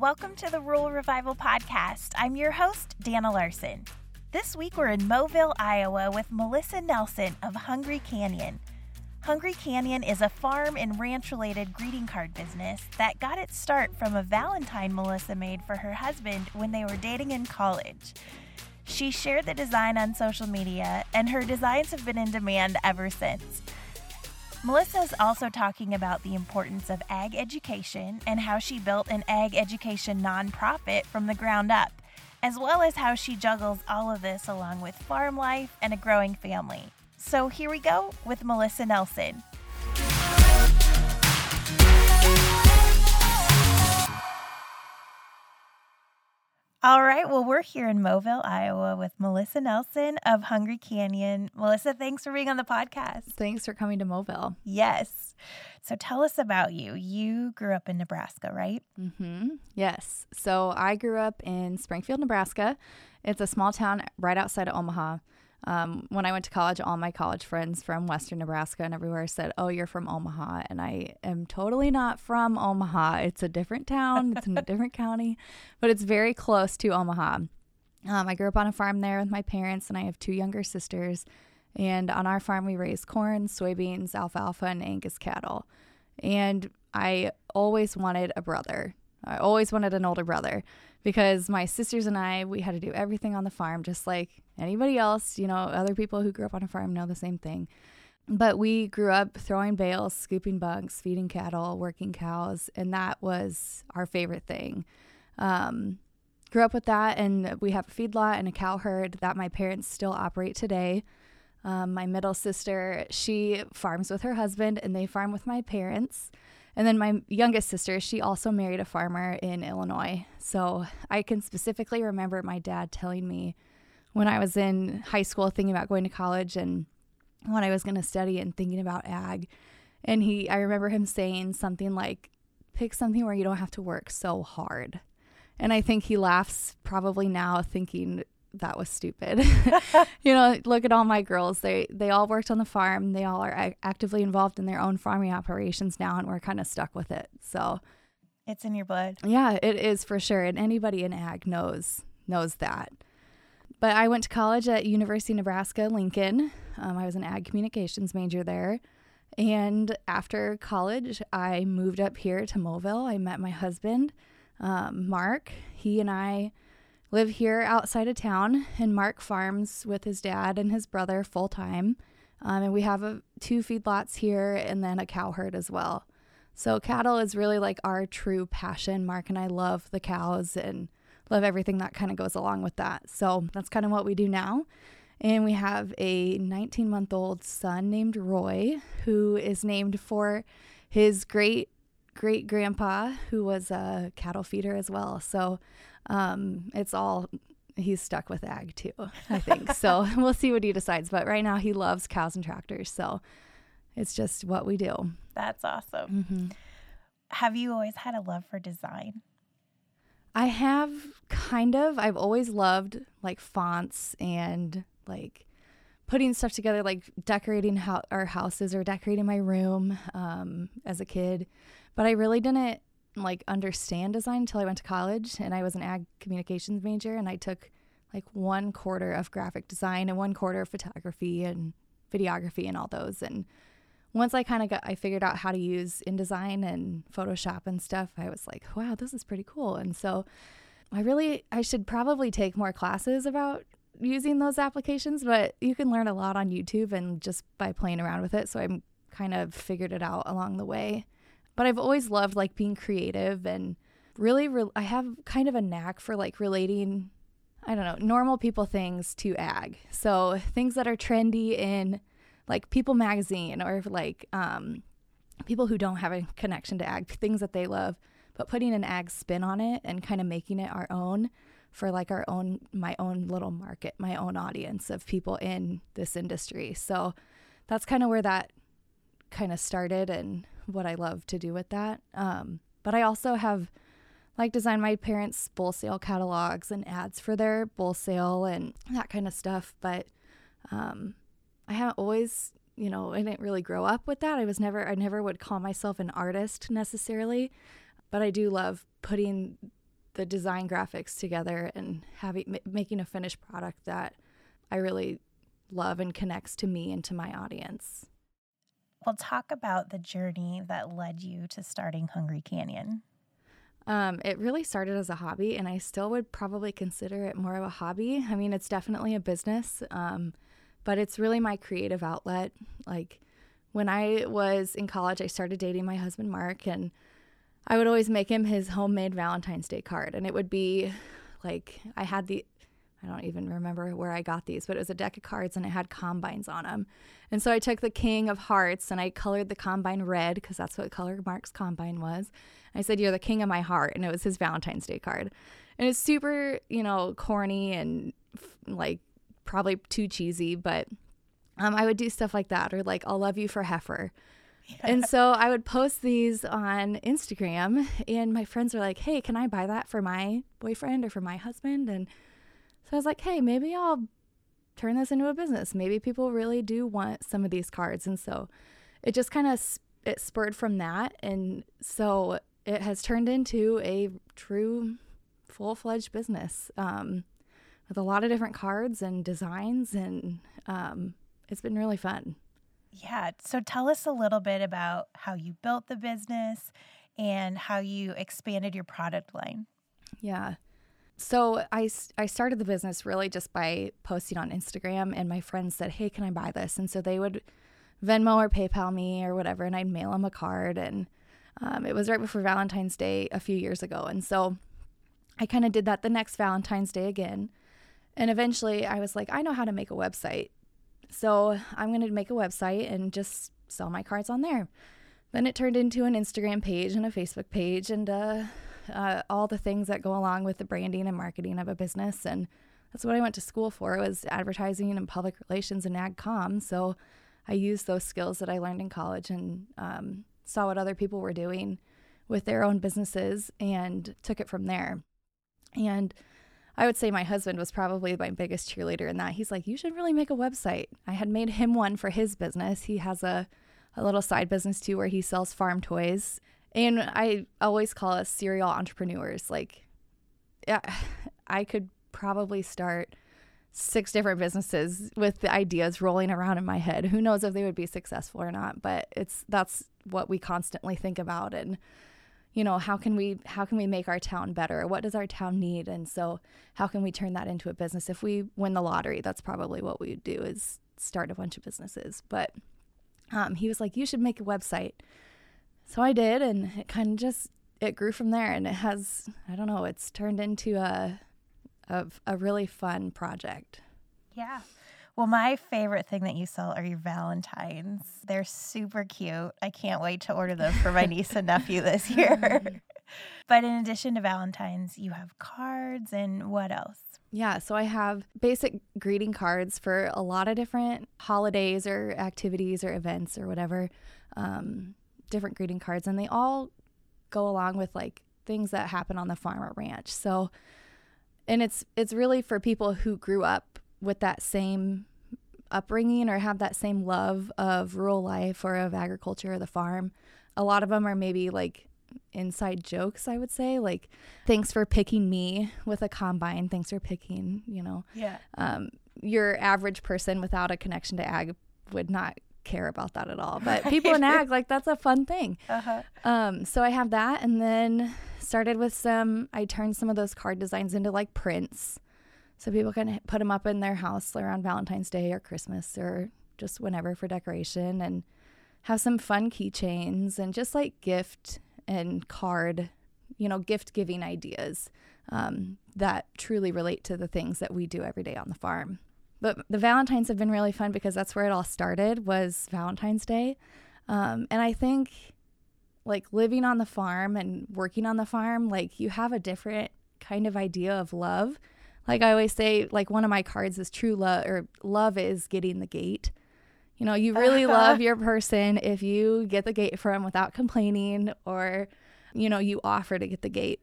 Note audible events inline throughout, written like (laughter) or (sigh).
Welcome to the Rural Revival Podcast. I'm your host, Dana Larson. This week we're in Moville, Iowa with Melissa Nelson of Hungry Canyon. Hungry Canyon is a farm and ranch related greeting card business that got its start from a Valentine Melissa made for her husband when they were dating in college. She shared the design on social media, and her designs have been in demand ever since. Melissa is also talking about the importance of ag education and how she built an ag education nonprofit from the ground up, as well as how she juggles all of this along with farm life and a growing family. So here we go with Melissa Nelson. All right. Well, we're here in Moville, Iowa with Melissa Nelson of Hungry Canyon. Melissa, thanks for being on the podcast. Thanks for coming to Moville. Yes. So tell us about you. You grew up in Nebraska, right? Mm-hmm. Yes. So I grew up in Springfield, Nebraska. It's a small town right outside of Omaha. Um, when I went to college, all my college friends from Western Nebraska and everywhere said, Oh, you're from Omaha. And I am totally not from Omaha. It's a different town, it's in a different county, but it's very close to Omaha. Um, I grew up on a farm there with my parents, and I have two younger sisters. And on our farm, we raise corn, soybeans, alfalfa, and Angus cattle. And I always wanted a brother. I always wanted an older brother because my sisters and I, we had to do everything on the farm just like anybody else. You know, other people who grew up on a farm know the same thing. But we grew up throwing bales, scooping bugs, feeding cattle, working cows, and that was our favorite thing. Um, grew up with that, and we have a feedlot and a cow herd that my parents still operate today. Um, my middle sister, she farms with her husband, and they farm with my parents. And then my youngest sister, she also married a farmer in Illinois. So I can specifically remember my dad telling me when I was in high school thinking about going to college and what I was going to study and thinking about ag. And he I remember him saying something like pick something where you don't have to work so hard. And I think he laughs probably now thinking that was stupid. (laughs) you know, look at all my girls. They they all worked on the farm. They all are a- actively involved in their own farming operations now and we're kind of stuck with it. So it's in your blood. Yeah, it is for sure. And anybody in ag knows knows that. But I went to college at University of Nebraska Lincoln. Um, I was an ag communications major there. And after college, I moved up here to Moville. I met my husband, um, Mark. He and I live here outside of town, and Mark farms with his dad and his brother full time. Um, and we have a, two feedlots here and then a cow herd as well. So, cattle is really like our true passion. Mark and I love the cows and love everything that kind of goes along with that. So, that's kind of what we do now. And we have a 19 month old son named Roy, who is named for his great great grandpa, who was a cattle feeder as well. So, um, it's all he's stuck with ag too, I think. so (laughs) we'll see what he decides. But right now he loves cows and tractors. So it's just what we do. That's awesome. Mm-hmm. Have you always had a love for design? I have kind of. I've always loved like fonts and like putting stuff together, like decorating ho- our houses or decorating my room um, as a kid. But I really didn't like understand design until I went to college and I was an ag communications major and I took like one quarter of graphic design and one quarter of photography and videography and all those and once I kind of got I figured out how to use InDesign and Photoshop and stuff, I was like, wow, this is pretty cool. And so I really I should probably take more classes about using those applications, but you can learn a lot on YouTube and just by playing around with it. So I'm kind of figured it out along the way. But I've always loved like being creative and really re- I have kind of a knack for like relating I don't know, normal people things to ag. So things that are trendy in like People magazine or like um, people who don't have a connection to ag, things that they love, but putting an ag spin on it and kind of making it our own for like our own my own little market, my own audience of people in this industry. So that's kind of where that kind of started and what I love to do with that. Um, but I also have like designed my parents' bull sale catalogs and ads for their bull sale and that kind of stuff. But um, I haven't always, you know, I didn't really grow up with that. I was never, I never would call myself an artist necessarily, but I do love putting the design graphics together and having making a finished product that I really love and connects to me and to my audience. Well, talk about the journey that led you to starting Hungry Canyon. Um, it really started as a hobby, and I still would probably consider it more of a hobby. I mean, it's definitely a business, um, but it's really my creative outlet. Like when I was in college, I started dating my husband, Mark, and I would always make him his homemade Valentine's Day card. And it would be like, I had the, I don't even remember where I got these, but it was a deck of cards and it had combines on them. And so I took the King of Hearts and I colored the combine red because that's what color Mark's combine was. I said, You're the king of my heart. And it was his Valentine's Day card. And it's super, you know, corny and like probably too cheesy, but um, I would do stuff like that or like, I'll love you for heifer. And so I would post these on Instagram, and my friends were like, Hey, can I buy that for my boyfriend or for my husband? And so I was like, Hey, maybe I'll turn this into a business. Maybe people really do want some of these cards. And so it just kind of it spurred from that. And so it has turned into a true full fledged business um, with a lot of different cards and designs, and um, it's been really fun. Yeah. So tell us a little bit about how you built the business and how you expanded your product line. Yeah. So I, I started the business really just by posting on Instagram, and my friends said, Hey, can I buy this? And so they would Venmo or PayPal me or whatever, and I'd mail them a card. And um, it was right before Valentine's Day a few years ago. And so I kind of did that the next Valentine's Day again. And eventually I was like, I know how to make a website. So I'm going to make a website and just sell my cards on there. Then it turned into an Instagram page and a Facebook page and uh, uh, all the things that go along with the branding and marketing of a business. And that's what I went to school for was advertising and public relations and ag com. So I used those skills that I learned in college and um, saw what other people were doing with their own businesses and took it from there. And I would say my husband was probably my biggest cheerleader in that. He's like, You should really make a website. I had made him one for his business. He has a, a little side business too where he sells farm toys. And I always call us serial entrepreneurs. Like, yeah, (sighs) I could probably start six different businesses with the ideas rolling around in my head. Who knows if they would be successful or not, but it's that's what we constantly think about and you know, how can we how can we make our town better? What does our town need? And so how can we turn that into a business? If we win the lottery, that's probably what we would do is start a bunch of businesses. But um, he was like, you should make a website. So I did, and it kind of just it grew from there, and it has I don't know, it's turned into a of a really fun project. Yeah. Well, my favorite thing that you sell are your Valentines. They're super cute. I can't wait to order them for my (laughs) niece and nephew this year. but in addition to Valentine's, you have cards and what else? Yeah, so I have basic greeting cards for a lot of different holidays or activities or events or whatever, um, different greeting cards, and they all go along with like things that happen on the farm or ranch. So and it's it's really for people who grew up with that same upbringing or have that same love of rural life or of agriculture or the farm. A lot of them are maybe like inside jokes, I would say, like thanks for picking me with a combine. Thanks for picking, you know. Yeah. Um, your average person without a connection to ag would not care about that at all. (laughs) But people in ag, like that's a fun thing. Uh-huh. Um, so I have that, and then started with some. I turned some of those card designs into like prints, so people can put them up in their house around Valentine's Day or Christmas or just whenever for decoration, and have some fun keychains and just like gift and card, you know, gift giving ideas um, that truly relate to the things that we do every day on the farm. But the Valentines have been really fun because that's where it all started was Valentine's Day. Um, and I think like living on the farm and working on the farm, like you have a different kind of idea of love. Like I always say, like one of my cards is true love or love is getting the gate. You know, you really (laughs) love your person if you get the gate from without complaining or, you know, you offer to get the gate.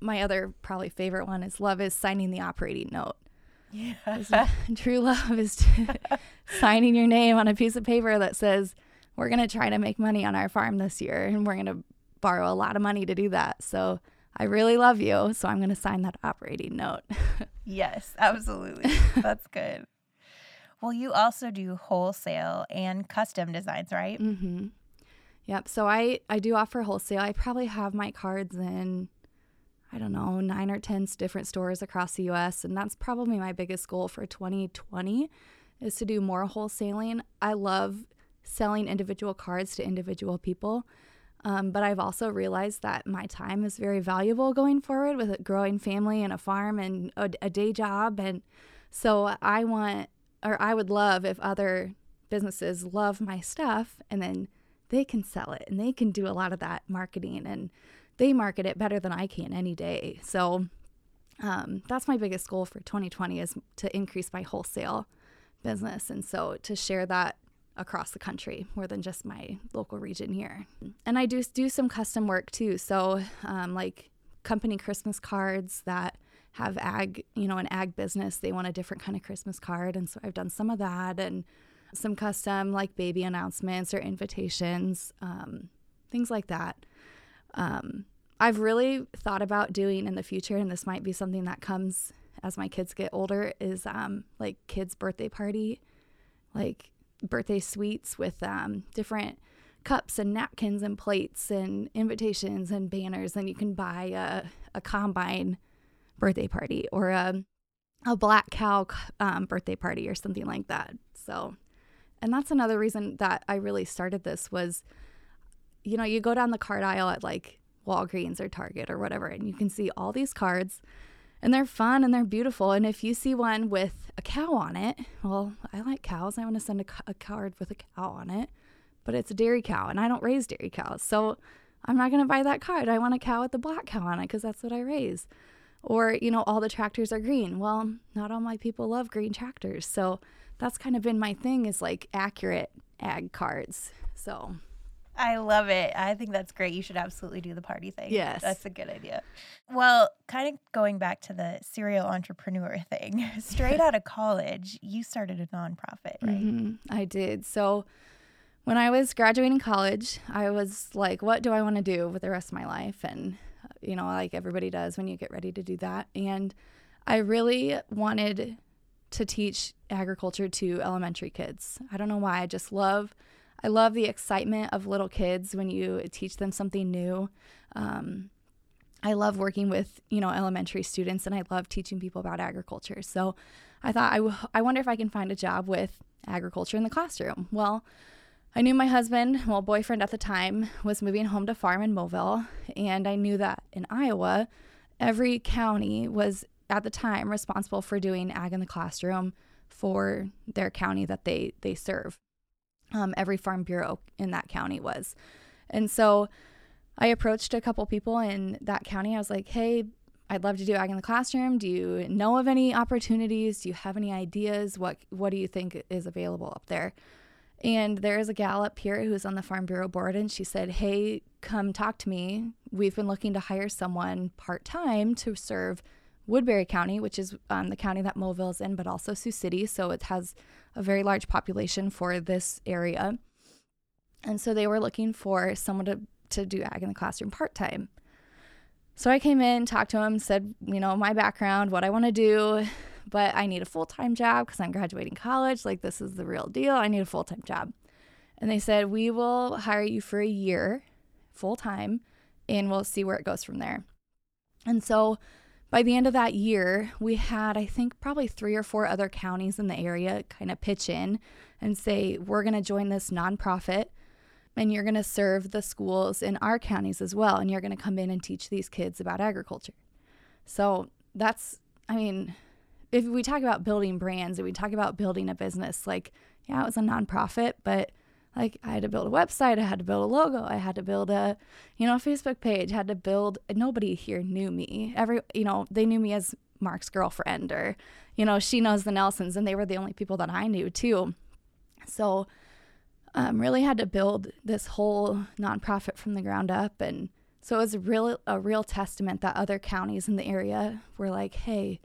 My other probably favorite one is love is signing the operating note. Yeah. (laughs) True love is (laughs) signing your name on a piece of paper that says, we're going to try to make money on our farm this year and we're going to borrow a lot of money to do that. So I really love you, so I'm going to sign that operating note. (laughs) yes, absolutely. That's good. Well, you also do wholesale and custom designs, right? Mm-hmm. Yep. So I I do offer wholesale. I probably have my cards in I don't know, 9 or 10 different stores across the US and that's probably my biggest goal for 2020 is to do more wholesaling. I love selling individual cards to individual people. Um, but I've also realized that my time is very valuable going forward with a growing family and a farm and a, a day job. And so I want, or I would love if other businesses love my stuff and then they can sell it and they can do a lot of that marketing and they market it better than I can any day. So um, that's my biggest goal for 2020 is to increase my wholesale business. And so to share that across the country more than just my local region here. And I do do some custom work too. So um, like company Christmas cards that have ag, you know, an ag business, they want a different kind of Christmas card. And so I've done some of that and some custom like baby announcements or invitations, um, things like that. Um, I've really thought about doing in the future, and this might be something that comes as my kids get older, is um, like kids' birthday party, like birthday suites with um, different cups and napkins and plates and invitations and banners. And you can buy a, a combine birthday party or a, a black cow um, birthday party or something like that. So and that's another reason that I really started this was, you know, you go down the card aisle at like Walgreens or Target or whatever, and you can see all these cards and they're fun and they're beautiful. And if you see one with a cow on it, well, I like cows. I want to send a, a card with a cow on it, but it's a dairy cow and I don't raise dairy cows. So I'm not going to buy that card. I want a cow with the black cow on it because that's what I raise. Or, you know, all the tractors are green. Well, not all my people love green tractors. So that's kind of been my thing is like accurate ag cards. So I love it. I think that's great. You should absolutely do the party thing. Yes. That's a good idea. Well, kind of going back to the serial entrepreneur (laughs) thing, straight out of college, you started a nonprofit, right? Mm-hmm. I did. So when I was graduating college, I was like, what do I want to do with the rest of my life? And, you know, like everybody does when you get ready to do that. And I really wanted to teach agriculture to elementary kids. I don't know why. I just love, I love the excitement of little kids when you teach them something new. Um, I love working with you know elementary students, and I love teaching people about agriculture. So I thought I, w- I wonder if I can find a job with agriculture in the classroom. Well. I knew my husband, well, boyfriend at the time, was moving home to farm in Moville, and I knew that in Iowa, every county was at the time responsible for doing ag in the classroom for their county that they they serve. Um, every farm bureau in that county was, and so I approached a couple people in that county. I was like, "Hey, I'd love to do ag in the classroom. Do you know of any opportunities? Do you have any ideas? What what do you think is available up there?" And there is a gal up here who's on the Farm Bureau board, and she said, Hey, come talk to me. We've been looking to hire someone part time to serve Woodbury County, which is um, the county that Moville is in, but also Sioux City. So it has a very large population for this area. And so they were looking for someone to, to do ag in the classroom part time. So I came in, talked to him, said, you know, my background, what I want to do, but I need a full time job because I'm graduating college. Like, this is the real deal. I need a full time job. And they said, we will hire you for a year full time and we'll see where it goes from there. And so by the end of that year, we had, I think, probably three or four other counties in the area kind of pitch in and say, we're going to join this nonprofit and you're going to serve the schools in our counties as well. And you're going to come in and teach these kids about agriculture. So that's, I mean, if we talk about building brands and we talk about building a business, like, yeah, it was a nonprofit, but like I had to build a website, I had to build a logo, I had to build a, you know, a Facebook page, had to build nobody here knew me. Every you know, they knew me as Mark's girlfriend or, you know, she knows the Nelsons and they were the only people that I knew too. So um, really had to build this whole nonprofit from the ground up and so it was real a real testament that other counties in the area were like, hey,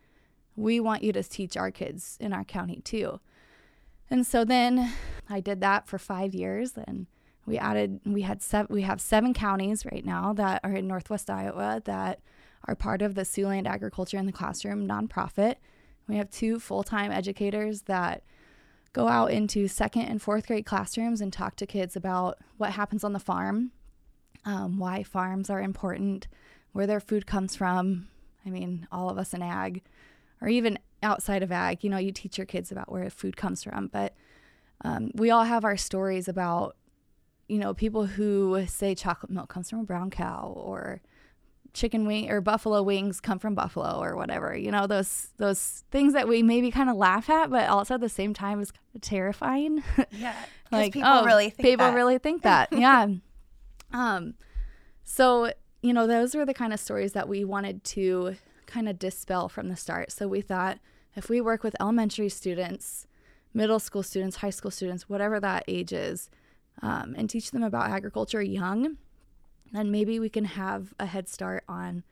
we want you to teach our kids in our county too. And so then I did that for five years and we added we had seven we have seven counties right now that are in northwest Iowa that are part of the Siouxland Agriculture in the Classroom nonprofit. We have two full time educators that go out into second and fourth grade classrooms and talk to kids about what happens on the farm, um, why farms are important, where their food comes from. I mean, all of us in ag, or even outside of ag, you know, you teach your kids about where food comes from. But um, we all have our stories about, you know, people who say chocolate milk comes from a brown cow or chicken wing or buffalo wings come from buffalo or whatever you know those those things that we maybe kind of laugh at but also at the same time is kind of terrifying (laughs) yeah (laughs) like people oh, really think people that. really think (laughs) that yeah um so you know those were the kind of stories that we wanted to kind of dispel from the start so we thought if we work with elementary students middle school students high school students whatever that age is um, and teach them about agriculture young then maybe we can have a head start on,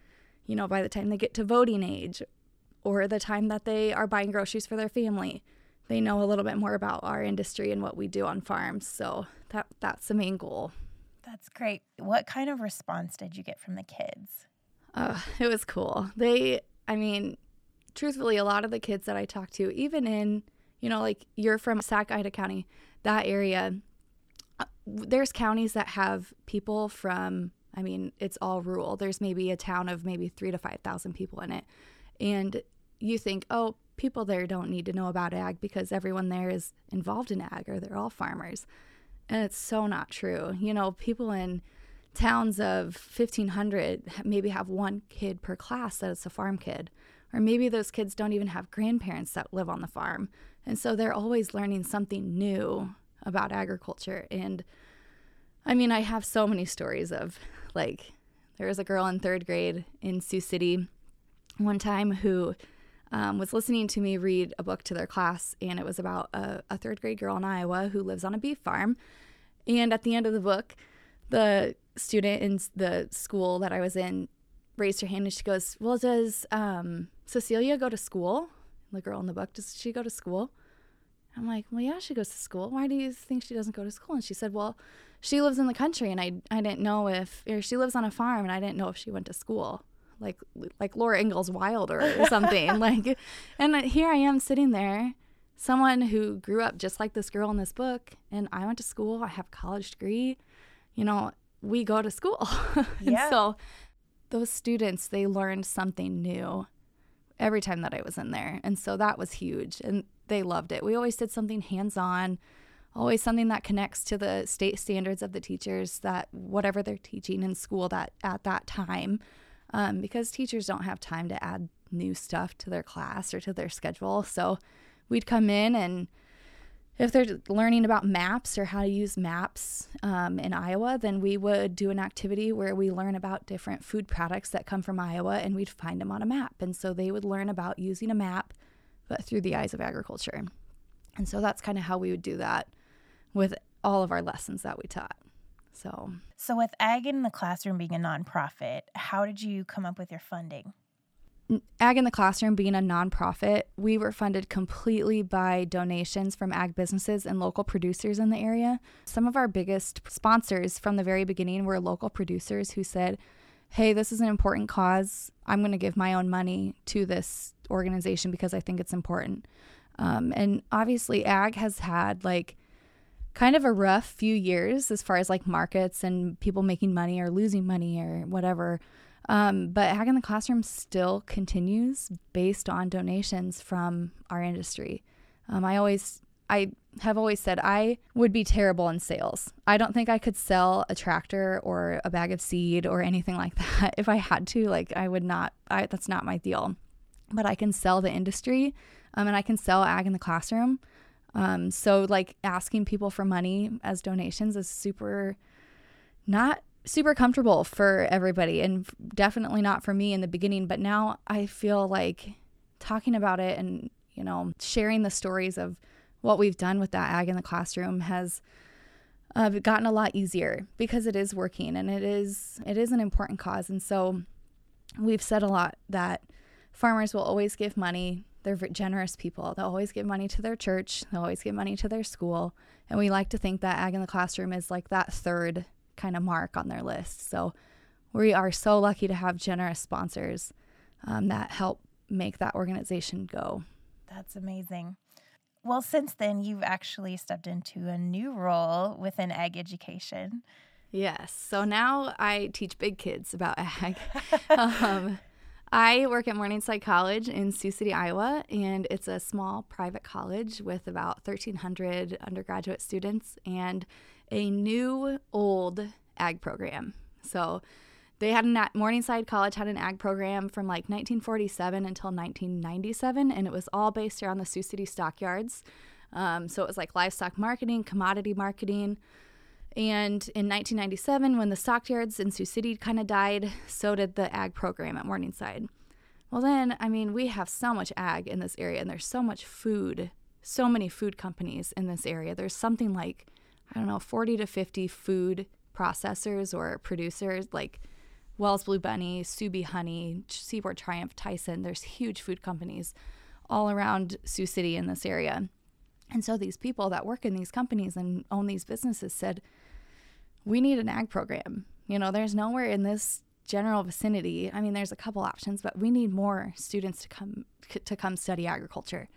you know, by the time they get to voting age or the time that they are buying groceries for their family. They know a little bit more about our industry and what we do on farms. So that that's the main goal. That's great. What kind of response did you get from the kids? Uh, it was cool. They, I mean, truthfully, a lot of the kids that I talk to, even in, you know, like you're from Sac Ida County, that area, uh, there's counties that have people from I mean, it's all rural. There's maybe a town of maybe 3 to 5,000 people in it. And you think, "Oh, people there don't need to know about ag because everyone there is involved in ag or they're all farmers." And it's so not true. You know, people in towns of 1500 maybe have one kid per class that is a farm kid or maybe those kids don't even have grandparents that live on the farm and so they're always learning something new about agriculture. And I mean, I have so many stories of like, there was a girl in third grade in Sioux City one time who um, was listening to me read a book to their class, and it was about a, a third grade girl in Iowa who lives on a beef farm. And at the end of the book, the student in the school that I was in raised her hand and she goes, Well, does um, Cecilia go to school? The girl in the book, does she go to school? I'm like, well, yeah, she goes to school. Why do you think she doesn't go to school? And she said, well, she lives in the country, and I I didn't know if or she lives on a farm, and I didn't know if she went to school, like like Laura Ingalls Wilder or something. (laughs) like, and here I am sitting there, someone who grew up just like this girl in this book, and I went to school. I have a college degree. You know, we go to school, (laughs) and Yeah. so those students they learned something new every time that I was in there. And so that was huge. And they loved it. We always did something hands on, always something that connects to the state standards of the teachers that whatever they're teaching in school that at that time. Um, because teachers don't have time to add new stuff to their class or to their schedule. So we'd come in and if they're learning about maps or how to use maps um, in Iowa, then we would do an activity where we learn about different food products that come from Iowa and we'd find them on a map. And so they would learn about using a map, but through the eyes of agriculture. And so that's kind of how we would do that with all of our lessons that we taught. So, So, with Ag in the Classroom being a nonprofit, how did you come up with your funding? Ag in the Classroom being a nonprofit, we were funded completely by donations from ag businesses and local producers in the area. Some of our biggest sponsors from the very beginning were local producers who said, Hey, this is an important cause. I'm going to give my own money to this organization because I think it's important. Um, and obviously, ag has had like kind of a rough few years as far as like markets and people making money or losing money or whatever. Um, but Ag in the Classroom still continues based on donations from our industry. Um, I always, I have always said I would be terrible in sales. I don't think I could sell a tractor or a bag of seed or anything like (laughs) that. If I had to, like, I would not, I, that's not my deal. But I can sell the industry um, and I can sell Ag in the Classroom. Um, so, like, asking people for money as donations is super not super comfortable for everybody and definitely not for me in the beginning but now i feel like talking about it and you know sharing the stories of what we've done with that ag in the classroom has uh, gotten a lot easier because it is working and it is it is an important cause. And so we've said a lot that farmers will always give money they're generous people they'll always give money to their church they'll always give money to their school and we like to think that ag in the classroom is like that third kind of mark on their list. So we are so lucky to have generous sponsors um, that help make that organization go. That's amazing. Well, since then, you've actually stepped into a new role within ag education. Yes. So now I teach big kids about ag. (laughs) um, I work at Morningside College in Sioux City, Iowa, and it's a small private college with about 1,300 undergraduate students and a new old ag program. So they had a Morningside College had an ag program from like 1947 until 1997, and it was all based around the Sioux City stockyards. Um, so it was like livestock marketing, commodity marketing. And in 1997, when the stockyards in Sioux City kind of died, so did the ag program at Morningside. Well, then, I mean, we have so much ag in this area, and there's so much food, so many food companies in this area. There's something like, I don't know, 40 to 50 food processors or producers like Wells Blue Bunny, Sue Bee Honey, Seaboard Triumph, Tyson. There's huge food companies all around Sioux City in this area. And so these people that work in these companies and own these businesses said, we need an ag program. You know, there's nowhere in this general vicinity. I mean, there's a couple options, but we need more students to come to come study agriculture.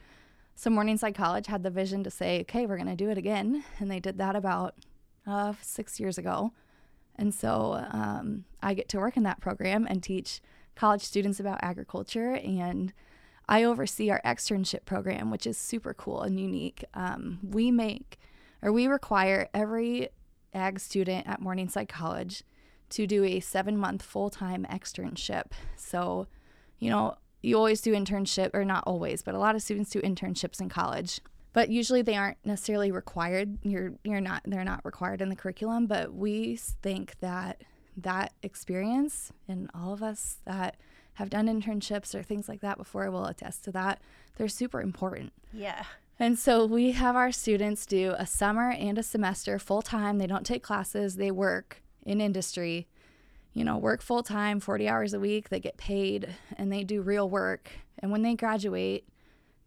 So Morningside College had the vision to say, okay, we're going to do it again, and they did that about uh, six years ago. And so um, I get to work in that program and teach college students about agriculture. And I oversee our externship program, which is super cool and unique. Um, we make or we require every ag student at Morningside College to do a seven month full time externship. So, you know, you always do internship, or not always, but a lot of students do internships in college. But usually they aren't necessarily required. You're you're not they're not required in the curriculum but we think that that experience and all of us that have done internships or things like that before will attest to that. They're super important. Yeah and so we have our students do a summer and a semester full time they don't take classes they work in industry you know work full time 40 hours a week they get paid and they do real work and when they graduate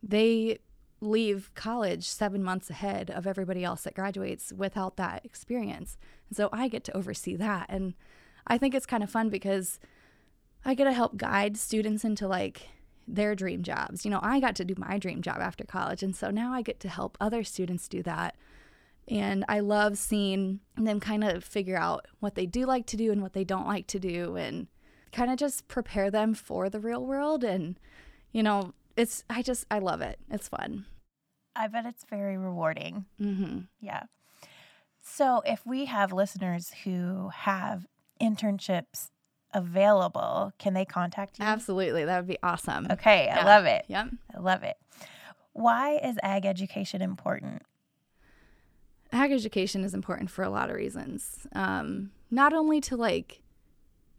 they leave college seven months ahead of everybody else that graduates without that experience. And so I get to oversee that. And I think it's kind of fun because I get to help guide students into like their dream jobs. You know, I got to do my dream job after college. And so now I get to help other students do that. And I love seeing them kind of figure out what they do like to do and what they don't like to do and kind of just prepare them for the real world. And, you know, it's, I just, I love it. It's fun. I bet it's very rewarding. Mm-hmm. Yeah. So, if we have listeners who have internships available, can they contact you? Absolutely. That would be awesome. Okay. I love it. Yep. I love it. Why is ag education important? Ag education is important for a lot of reasons. Um, not only to like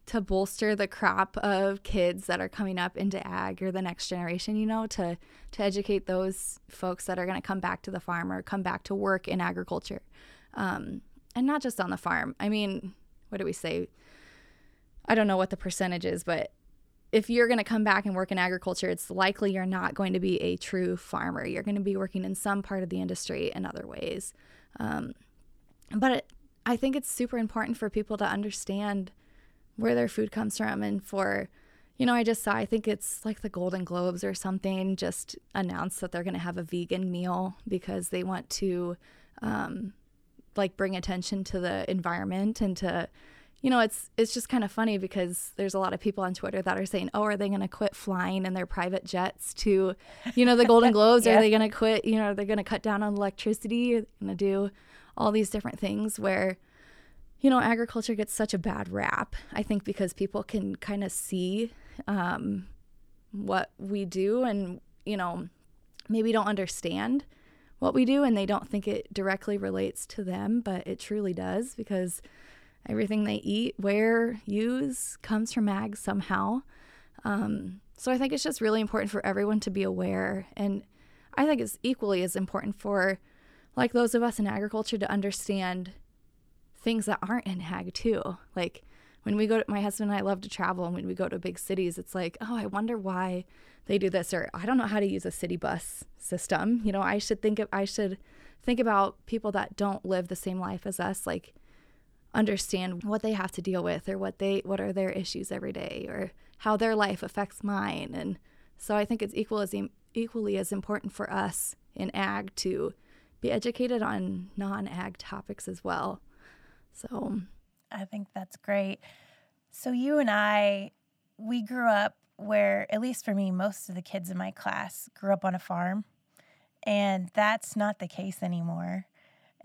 to bolster the crop of kids that are coming up into ag or the next generation you know to to educate those folks that are going to come back to the farm or come back to work in agriculture um, and not just on the farm i mean what do we say i don't know what the percentage is but if you're going to come back and work in agriculture it's likely you're not going to be a true farmer. You're going to be working in some part of the industry in other ways. Um, but it, i think it's super important for people to understand where their food comes from. And for you know, I just saw, I think it's like the Golden Globes or something, just announced that they're going to have a vegan meal because they want to, um, like, bring attention to the environment and to, you know, it's it's just kind of funny because there's a lot of people on Twitter that are saying, "Oh, are they going to quit flying in their private jets to, you know, the Golden (laughs) Globes? yeah. Are they going to quit? You know, they're going to cut down on electricity? Are they going to do all these different things where." you know, agriculture gets such a bad rap. I think because people can kind of see um, what we do and, you know, maybe don't understand what we do and they don't think it directly relates to them, but it truly does because everything they eat, wear, use comes from ag somehow. Um, so I think it's just really important for everyone to be aware. And I think it's equally as important for, like, those of us in agriculture to understand things that aren't in ag too. Like when we go to my husband and I love to travel and when we go to big cities, it's like, oh, I wonder why they do this or I don't know how to use a city bus system. You know, I should think of I should think about people that don't live the same life as us, like understand what they have to deal with or what they what are their issues every day or how their life affects mine and so I think it's equal as equally as important for us in ag to be educated on non-ag topics as well. So I think that's great. So you and I we grew up where at least for me most of the kids in my class grew up on a farm and that's not the case anymore.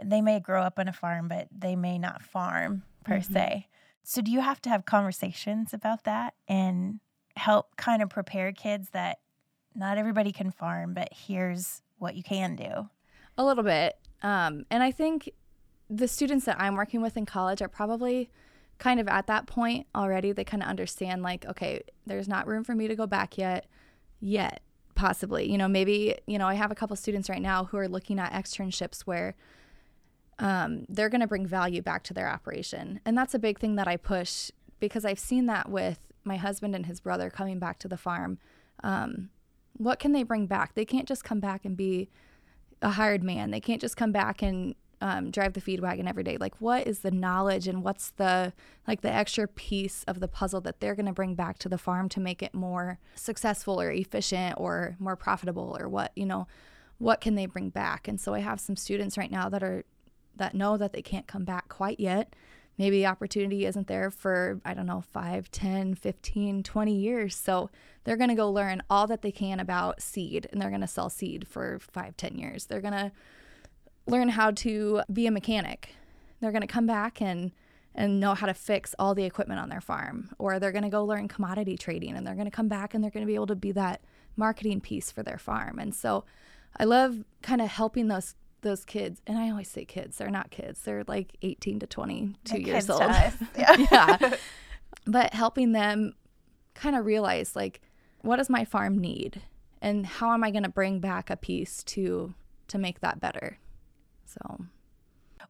They may grow up on a farm but they may not farm per mm-hmm. se. So do you have to have conversations about that and help kind of prepare kids that not everybody can farm, but here's what you can do? A little bit. Um, and I think the students that I'm working with in college are probably kind of at that point already. They kind of understand, like, okay, there's not room for me to go back yet, yet, possibly. You know, maybe, you know, I have a couple students right now who are looking at externships where um, they're going to bring value back to their operation. And that's a big thing that I push because I've seen that with my husband and his brother coming back to the farm. Um, what can they bring back? They can't just come back and be a hired man. They can't just come back and um, drive the feed wagon every day. Like, what is the knowledge and what's the like the extra piece of the puzzle that they're going to bring back to the farm to make it more successful or efficient or more profitable or what you know? What can they bring back? And so I have some students right now that are that know that they can't come back quite yet. Maybe the opportunity isn't there for i don't know 5 10 15 20 years. So they're going to go learn all that they can about seed and they're going to sell seed for 5 10 years. They're going to learn how to be a mechanic. They're going to come back and and know how to fix all the equipment on their farm or they're going to go learn commodity trading and they're going to come back and they're going to be able to be that marketing piece for their farm. And so i love kind of helping those those kids, and I always say kids, they're not kids. They're like 18 to 22 years old. (laughs) Yeah. yeah. But helping them kind of realize like what does my farm need and how am I going to bring back a piece to to make that better. So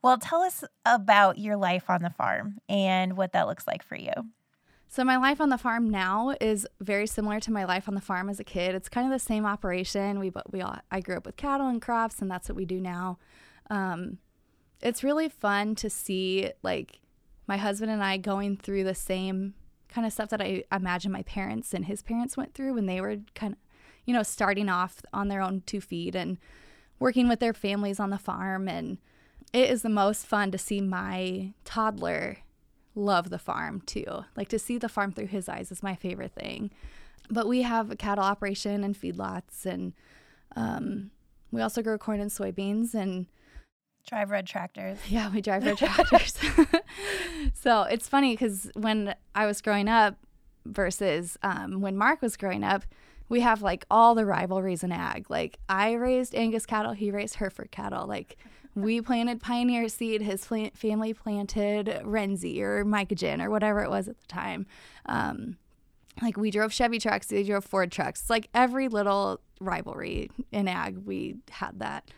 well, tell us about your life on the farm and what that looks like for you. So my life on the farm now is very similar to my life on the farm as a kid. It's kind of the same operation. We we all I grew up with cattle and crops, and that's what we do now. Um, it's really fun to see like my husband and I going through the same kind of stuff that I imagine my parents and his parents went through when they were kind of, you know, starting off on their own two feet and working with their families on the farm. And it is the most fun to see my toddler love the farm too. Like to see the farm through his eyes is my favorite thing. But we have a cattle operation and feedlots, and um, we also grow corn and soybeans and drive red tractors. (laughs) Yeah, we drive red tractors. (laughs) so it's funny because when I was growing up versus um, when Mark was growing up, we have like all the rivalries in ag. Like I raised Angus cattle, he raised Hereford cattle. Like we planted Pioneer seed. His family planted Renze or Mycogen or whatever it was at the time. Um, like we drove Chevy trucks, they drove Ford trucks. Like every little rivalry in ag, we had that.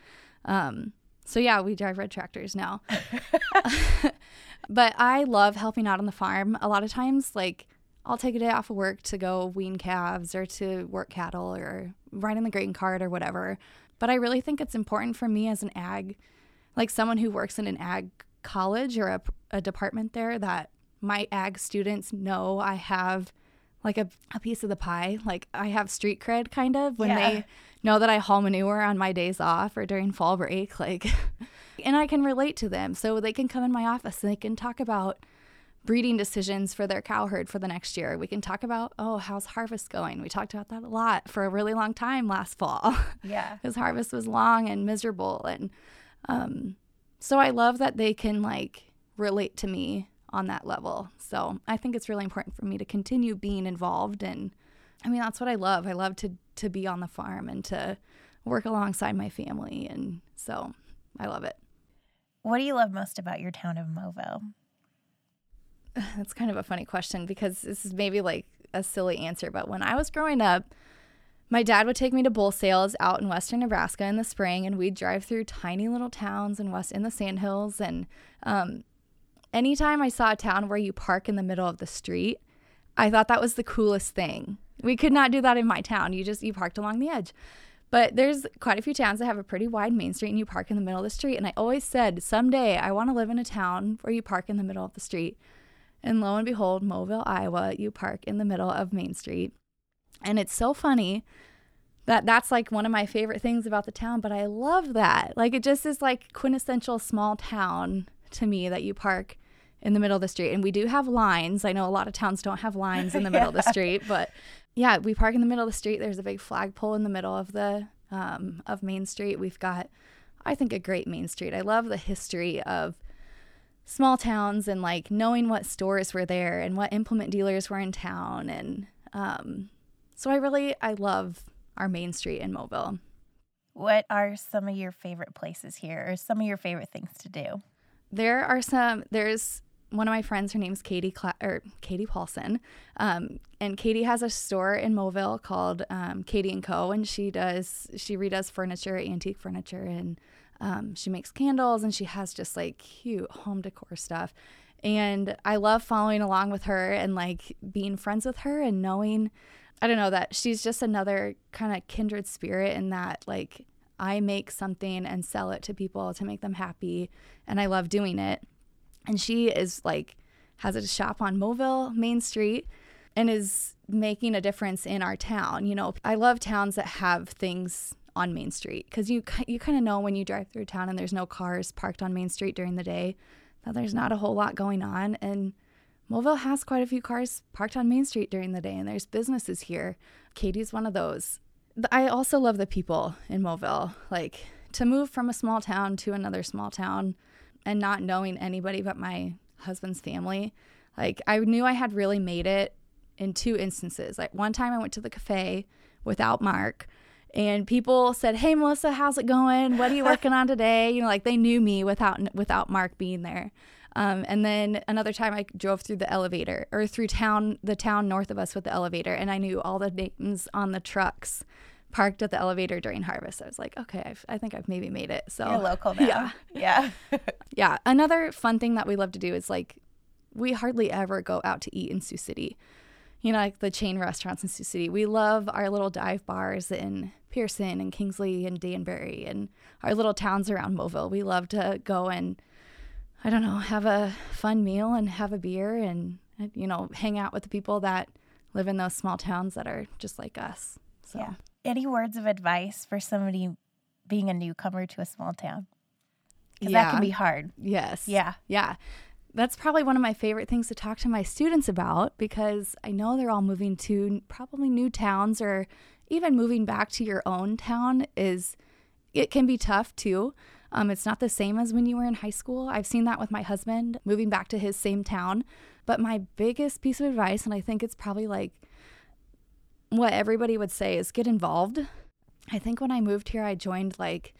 Um, so yeah, we drive red tractors now. (laughs) but I love helping out on the farm. A lot of times, like I'll take a day off of work to go wean calves or to work cattle or ride in the grain cart or whatever. But I really think it's important for me as an ag like someone who works in an ag college or a, a department there that my ag students know I have like a, a piece of the pie. Like I have street cred kind of when yeah. they know that I haul manure on my days off or during fall break. Like, (laughs) and I can relate to them. So they can come in my office and they can talk about breeding decisions for their cow herd for the next year. We can talk about, oh, how's harvest going? We talked about that a lot for a really long time last fall. (laughs) Yeah. Because harvest was long and miserable. And um, so I love that they can like relate to me on that level. So I think it's really important for me to continue being involved and I mean that's what I love. I love to to be on the farm and to work alongside my family and so I love it. What do you love most about your town of Moville? (sighs) That's kind of a funny question because this is maybe like a silly answer, but when I was growing up, my dad would take me to bull sales out in western Nebraska in the spring, and we'd drive through tiny little towns in west in the sandhills. And um, anytime I saw a town where you park in the middle of the street, I thought that was the coolest thing. We could not do that in my town. You just you parked along the edge. But there's quite a few towns that have a pretty wide main street and you park in the middle of the street. And I always said, someday I want to live in a town where you park in the middle of the street. And lo and behold, Moville, Iowa, you park in the middle of Main Street. And it's so funny that that's like one of my favorite things about the town, but I love that. Like it just is like quintessential small town to me that you park in the middle of the street. And we do have lines. I know a lot of towns don't have lines in the middle yeah. of the (laughs) street, but yeah, we park in the middle of the street. There's a big flagpole in the middle of the um, of Main Street. We've got, I think, a great Main Street. I love the history of small towns and like knowing what stores were there and what implement dealers were in town and um, so i really i love our main street in Moville. What are some of your favorite places here or some of your favorite things to do? There are some, there's one of my friends, her name's Katie Cla- or Katie Paulson. Um, and Katie has a store in Moville called um, Katie and Co. And she does, she redoes furniture, antique furniture, and um, she makes candles and she has just like cute home decor stuff. And I love following along with her and like being friends with her and knowing I don't know that she's just another kind of kindred spirit in that like I make something and sell it to people to make them happy and I love doing it. And she is like has a shop on Moville Main Street and is making a difference in our town. You know, I love towns that have things on Main Street cuz you you kind of know when you drive through town and there's no cars parked on Main Street during the day that there's not a whole lot going on and Moville has quite a few cars parked on Main Street during the day, and there's businesses here. Katie's one of those. I also love the people in Moville. Like to move from a small town to another small town and not knowing anybody but my husband's family. Like I knew I had really made it in two instances. Like one time I went to the cafe without Mark and people said, "Hey Melissa, how's it going? What are you working on today?" You know, like they knew me without without Mark being there. Um, and then another time I drove through the elevator or through town, the town north of us with the elevator, and I knew all the names on the trucks parked at the elevator during harvest. I was like, okay, I've, i think I've maybe made it. So You're local now. Yeah, yeah, (laughs) yeah. Another fun thing that we love to do is like we hardly ever go out to eat in Sioux City. You know, like the chain restaurants in Sioux City. We love our little dive bars in Pierson and Kingsley and Danbury and our little towns around Moville. We love to go and I don't know, have a fun meal and have a beer and, you know, hang out with the people that live in those small towns that are just like us. So, yeah. Any words of advice for somebody being a newcomer to a small town? Because yeah. that can be hard. Yes. Yeah. Yeah. That's probably one of my favorite things to talk to my students about because I know they're all moving to probably new towns or even moving back to your own town is it can be tough too. Um, it's not the same as when you were in high school. I've seen that with my husband moving back to his same town. But my biggest piece of advice, and I think it's probably like what everybody would say, is get involved. I think when I moved here, I joined like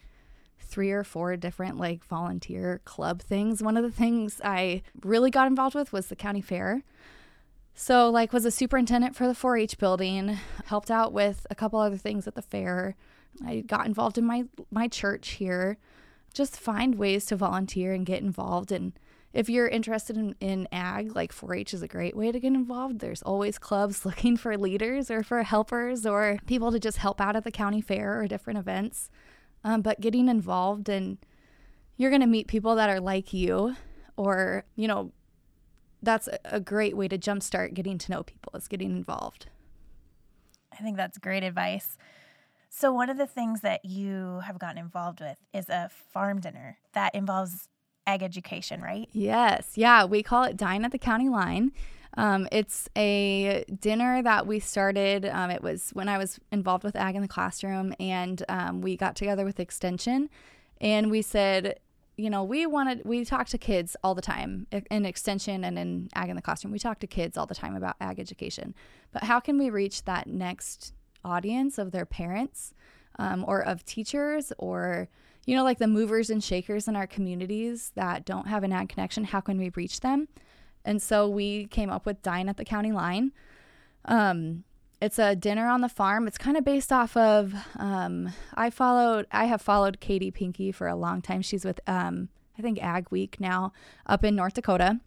three or four different like volunteer club things. One of the things I really got involved with was the county fair. So, like, was a superintendent for the 4-H building, helped out with a couple other things at the fair. I got involved in my my church here just find ways to volunteer and get involved. And if you're interested in, in ag, like 4 H is a great way to get involved. There's always clubs (laughs) looking for leaders or for helpers or people to just help out at the county fair or different events. Um, but getting involved and you're going to meet people that are like you or, you know, that's a great way to jumpstart getting to know people is getting involved. I think that's great advice. So, one of the things that you have gotten involved with is a farm dinner that involves ag education, right? Yes. Yeah. We call it Dine at the County Line. Um, it's a dinner that we started. Um, it was when I was involved with ag in the classroom, and um, we got together with Extension and we said, you know, we wanted, we talk to kids all the time in Extension and in ag in the classroom. We talk to kids all the time about ag education, but how can we reach that next audience of their parents um, or of teachers or you know like the movers and shakers in our communities that don't have an ag connection how can we reach them? And so we came up with dine at the county line. Um, it's a dinner on the farm. It's kind of based off of um, i followed i have followed katie Pinke for a long time. She's with um, i think Agweek now up in north dakota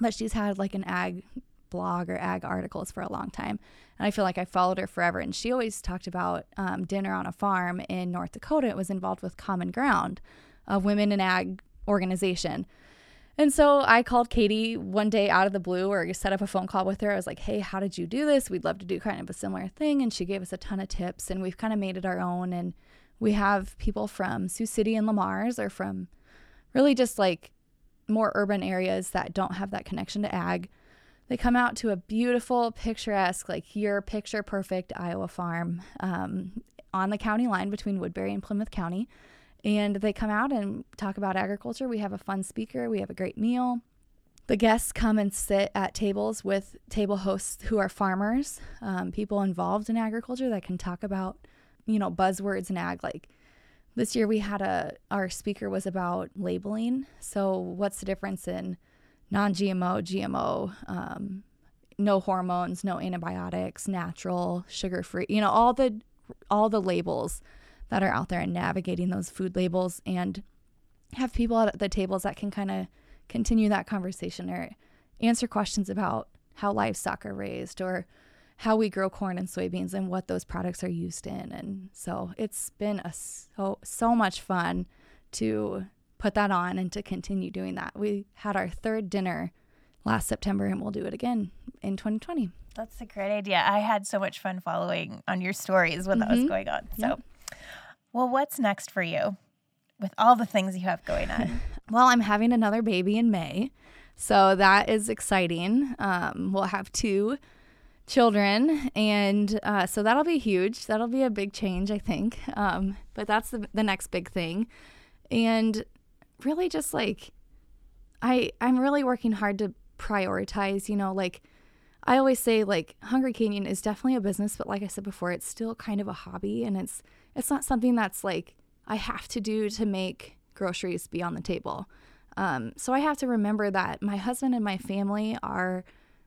but she's had like an ag blog or ag articles for a long time. And I feel like I followed her forever. And she always talked about um, dinner on a farm in North Dakota. It was involved with Common Ground, a women in ag organization. And so I called Katie one day out of the blue or set up a phone call with her. I was like, hey, how did you do this? We'd love to do kind of a similar thing. And she gave us a ton of tips, and we've kind of made it our own. And we have people from Sioux City and Le Mars or from really just like more urban areas that don't have that connection to ag. They come out to a beautiful, picturesque, like your picture perfect Iowa farm um, on the county line between Woodbury and Plymouth County. And they come out and talk about agriculture. We have a fun speaker, we have a great meal. The guests come and sit at tables with table hosts who are farmers, um, people involved in agriculture that can talk about, you know, buzzwords in ag like this year we had a our speaker was about labeling. So what's the difference in non-GMO, GMO, um, no hormones, no antibiotics, natural, sugar-free? You know all the all the labels that are out there and navigating those food labels and have people at the tables that can kind of continue that conversation or answer questions about how livestock are raised or how we grow corn and soybeans and what those products are used in. And so it's been a so so much fun to put that on and to continue doing that. We had our third dinner last September and we'll do it again in 2020. That's a great idea. I had so much fun following on your stories when mm-hmm. that was mm-hmm. going on. So, yep. well, what's next for you with all the things you have going on? (laughs) well, I'm having another baby in May. So that is exciting. Um, we'll have two children and uh, so that'll be huge that'll be a big change i think um, but that's the, the next big thing and really just like i i'm really working hard to prioritize you know like i always say like hungry canyon is definitely a business but like i said before it's still kind of a hobby and it's it's not something that's like i have to do to make groceries be on the table. Um, so i have to remember that my husband and my family are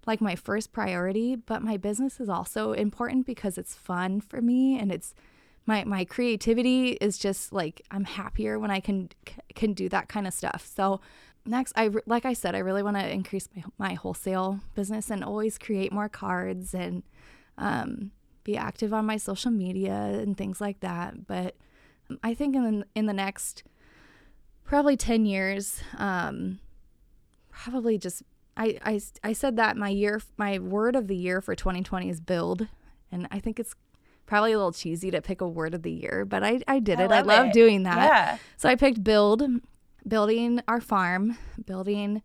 like my first priority, but my business is also important because it's fun for me and it's my my creativity is just like I'm happier when I can can do that kind of stuff. So next I like I said I really want to increase my my wholesale business and always create more cards and um, be active on my social media and things like that. But I think in the, in the next probably 10 years um, probably just I, I, I said that my year my word of the year for 2020 is build and I think it's probably a little cheesy to pick a word of the year but I, I did it I love, I love doing that yeah. so I picked build building our farm building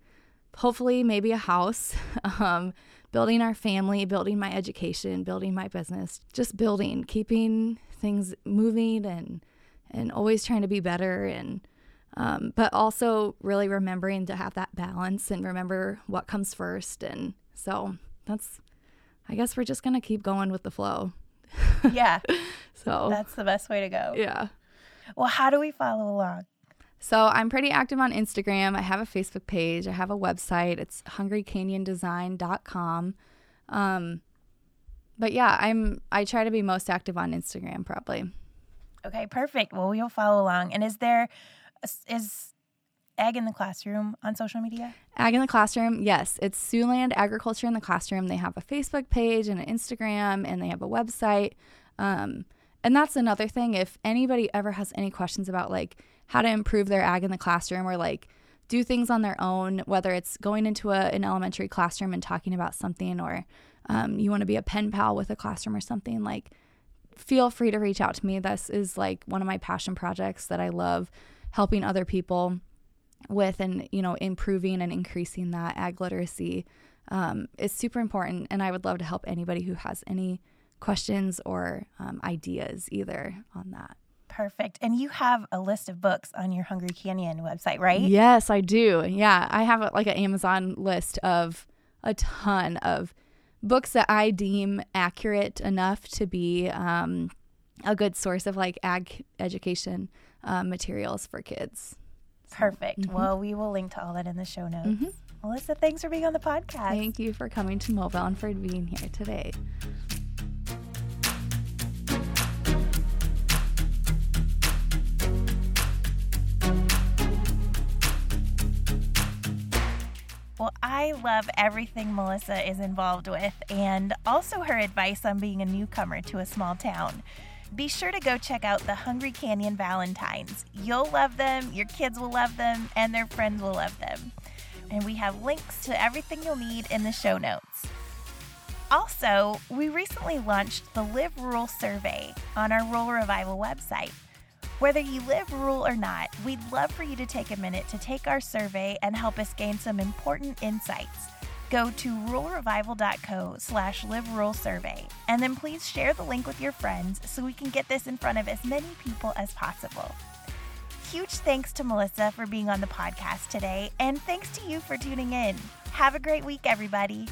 hopefully maybe a house (laughs) um, building our family building my education building my business just building keeping things moving and and always trying to be better and um, but also really remembering to have that balance and remember what comes first. And so that's, I guess we're just going to keep going with the flow. Yeah. (laughs) so that's the best way to go. Yeah. Well, how do we follow along? So I'm pretty active on Instagram. I have a Facebook page. I have a website. It's hungrycanyondesign.com. Um, but yeah, I'm I try to be most active on Instagram probably. Okay, perfect. Well, we'll follow along. And is there is Ag in the Classroom on social media? Ag in the Classroom, yes. It's Siouxland Agriculture in the Classroom. They have a Facebook page and an Instagram, and they have a website. Um, and that's another thing. If anybody ever has any questions about like how to improve their ag in the classroom or like do things on their own, whether it's going into a, an elementary classroom and talking about something, or um, you want to be a pen pal with a classroom or something, like feel free to reach out to me. This is like one of my passion projects that I love helping other people with and you know improving and increasing that ag literacy um, is super important and i would love to help anybody who has any questions or um, ideas either on that. Perfect. And you have a list of books on your hungry canyon website right? Yes i do. Yeah i have a, like an amazon list of a ton of books that i deem accurate enough to be um, a good source of like ag education uh, materials for kids. Perfect. Mm-hmm. Well, we will link to all that in the show notes. Mm-hmm. Melissa, thanks for being on the podcast. Thank you for coming to Moville and for being here today. Well, Well, I love everything Melissa is involved with and also her advice on being a newcomer to a small town. Be sure to go check out the Hungry Canyon Valentines. You'll love them, your kids will love them, and their friends will love them. And we have links to everything you'll need in the show notes. Also, we recently launched the Live Rural survey on our Rural Revival website. Whether you live rural or not, we'd love for you to take a minute to take our survey and help us gain some important insights. Go to ruralrevival.co slash live rural survey and then please share the link with your friends so we can get this in front of as many people as possible. Huge thanks to Melissa for being on the podcast today, and thanks to you for tuning in. Have a great week, everybody.